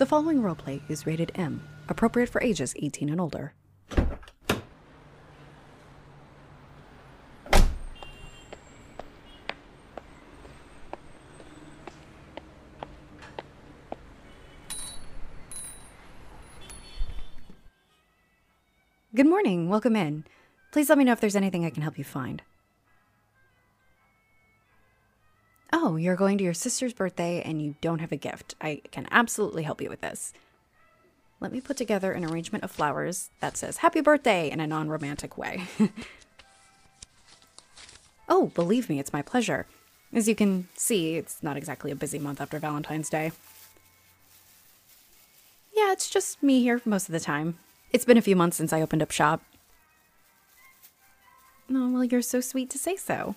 The following roleplay is rated M, appropriate for ages 18 and older. Good morning. Welcome in. Please let me know if there's anything I can help you find. Oh, you're going to your sister's birthday and you don't have a gift. I can absolutely help you with this. Let me put together an arrangement of flowers that says happy birthday in a non romantic way. oh, believe me, it's my pleasure. As you can see, it's not exactly a busy month after Valentine's Day. Yeah, it's just me here most of the time. It's been a few months since I opened up shop. Oh, well, you're so sweet to say so.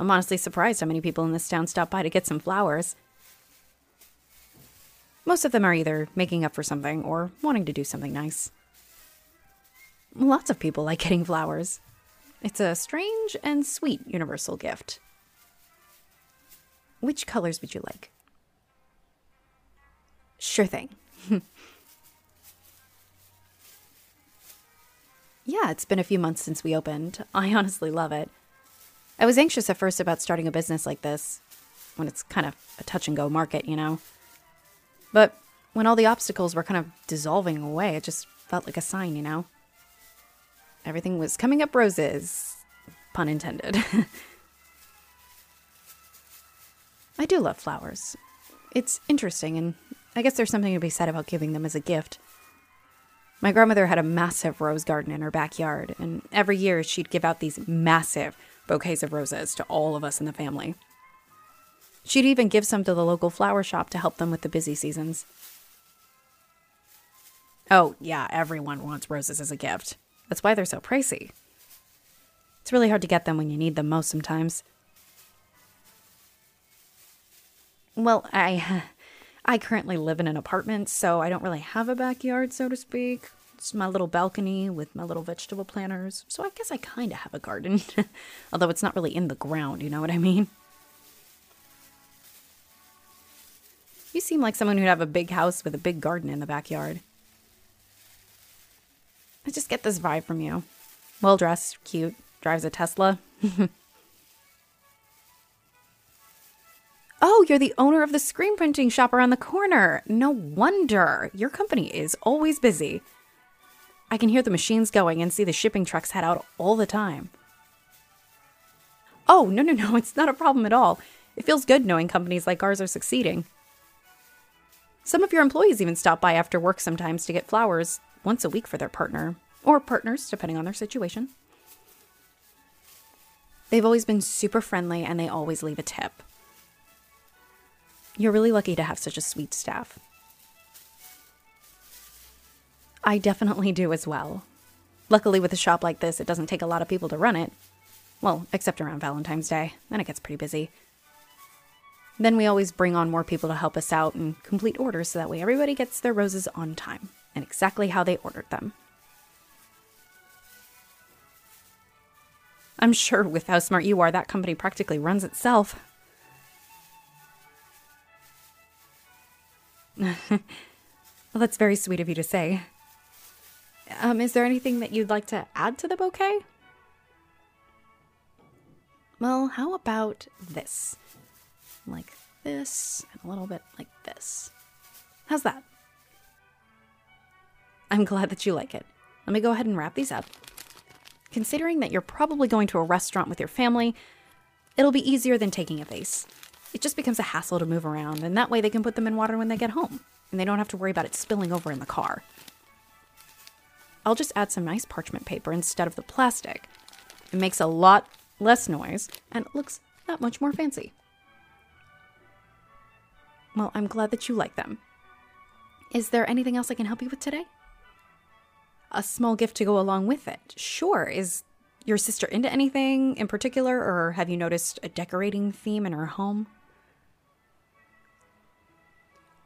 I'm honestly surprised how many people in this town stop by to get some flowers. Most of them are either making up for something or wanting to do something nice. Lots of people like getting flowers. It's a strange and sweet universal gift. Which colors would you like? Sure thing. yeah, it's been a few months since we opened. I honestly love it. I was anxious at first about starting a business like this, when it's kind of a touch and go market, you know. But when all the obstacles were kind of dissolving away, it just felt like a sign, you know. Everything was coming up roses, pun intended. I do love flowers. It's interesting, and I guess there's something to be said about giving them as a gift. My grandmother had a massive rose garden in her backyard, and every year she'd give out these massive bouquets of roses to all of us in the family. She'd even give some to the local flower shop to help them with the busy seasons. Oh, yeah, everyone wants roses as a gift. That's why they're so pricey. It's really hard to get them when you need them most sometimes. Well, I I currently live in an apartment, so I don't really have a backyard, so to speak. It's my little balcony with my little vegetable planters. So I guess I kind of have a garden. Although it's not really in the ground, you know what I mean? You seem like someone who'd have a big house with a big garden in the backyard. I just get this vibe from you. Well dressed, cute, drives a Tesla. oh, you're the owner of the screen printing shop around the corner. No wonder. Your company is always busy. I can hear the machines going and see the shipping trucks head out all the time. Oh, no, no, no, it's not a problem at all. It feels good knowing companies like ours are succeeding. Some of your employees even stop by after work sometimes to get flowers once a week for their partner, or partners, depending on their situation. They've always been super friendly and they always leave a tip. You're really lucky to have such a sweet staff. I definitely do as well. Luckily, with a shop like this, it doesn't take a lot of people to run it. Well, except around Valentine's Day. Then it gets pretty busy. Then we always bring on more people to help us out and complete orders so that way everybody gets their roses on time and exactly how they ordered them. I'm sure with how smart you are, that company practically runs itself. well, that's very sweet of you to say. Um, is there anything that you'd like to add to the bouquet? Well, how about this? Like this, and a little bit like this. How's that? I'm glad that you like it. Let me go ahead and wrap these up. Considering that you're probably going to a restaurant with your family, it'll be easier than taking a vase. It just becomes a hassle to move around, and that way they can put them in water when they get home, and they don't have to worry about it spilling over in the car. I'll just add some nice parchment paper instead of the plastic. It makes a lot less noise, and it looks that much more fancy. Well, I'm glad that you like them. Is there anything else I can help you with today? A small gift to go along with it. Sure. Is your sister into anything in particular, or have you noticed a decorating theme in her home?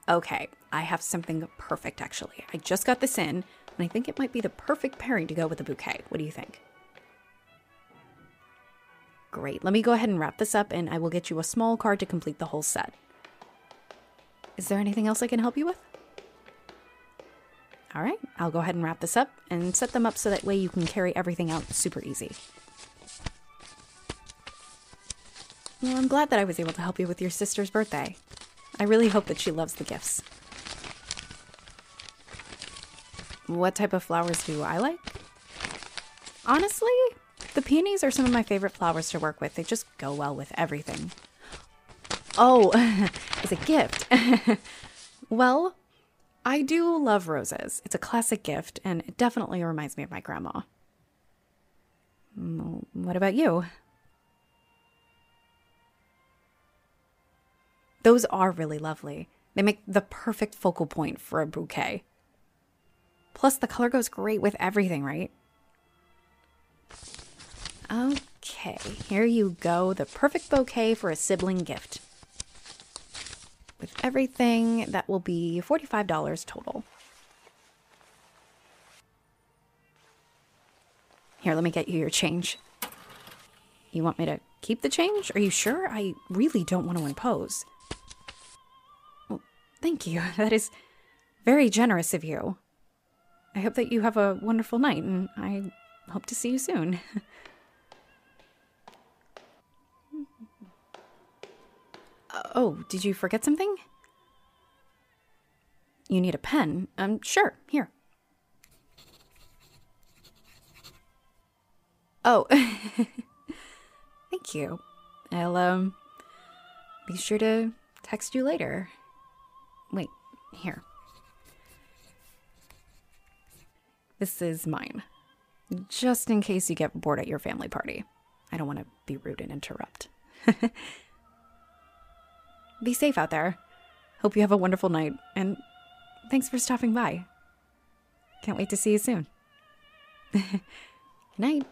Okay, I have something perfect actually. I just got this in, and I think it might be the perfect pairing to go with the bouquet. What do you think? Great. Let me go ahead and wrap this up, and I will get you a small card to complete the whole set. Is there anything else I can help you with? All right, I'll go ahead and wrap this up and set them up so that way you can carry everything out super easy. Well, I'm glad that I was able to help you with your sister's birthday. I really hope that she loves the gifts. What type of flowers do I like? Honestly, the peonies are some of my favorite flowers to work with. They just go well with everything. Oh, as a gift. well, I do love roses. It's a classic gift, and it definitely reminds me of my grandma. Mm, what about you? Those are really lovely. They make the perfect focal point for a bouquet. Plus, the color goes great with everything, right? Okay, here you go. The perfect bouquet for a sibling gift. With everything, that will be $45 total. Here, let me get you your change. You want me to keep the change? Are you sure? I really don't want to impose. Thank you. That is very generous of you. I hope that you have a wonderful night, and I hope to see you soon. oh, did you forget something? You need a pen? Um, sure, here. Oh, thank you. I'll, um, be sure to text you later. Wait, here. This is mine. Just in case you get bored at your family party. I don't want to be rude and interrupt. be safe out there. Hope you have a wonderful night, and thanks for stopping by. Can't wait to see you soon. Good night.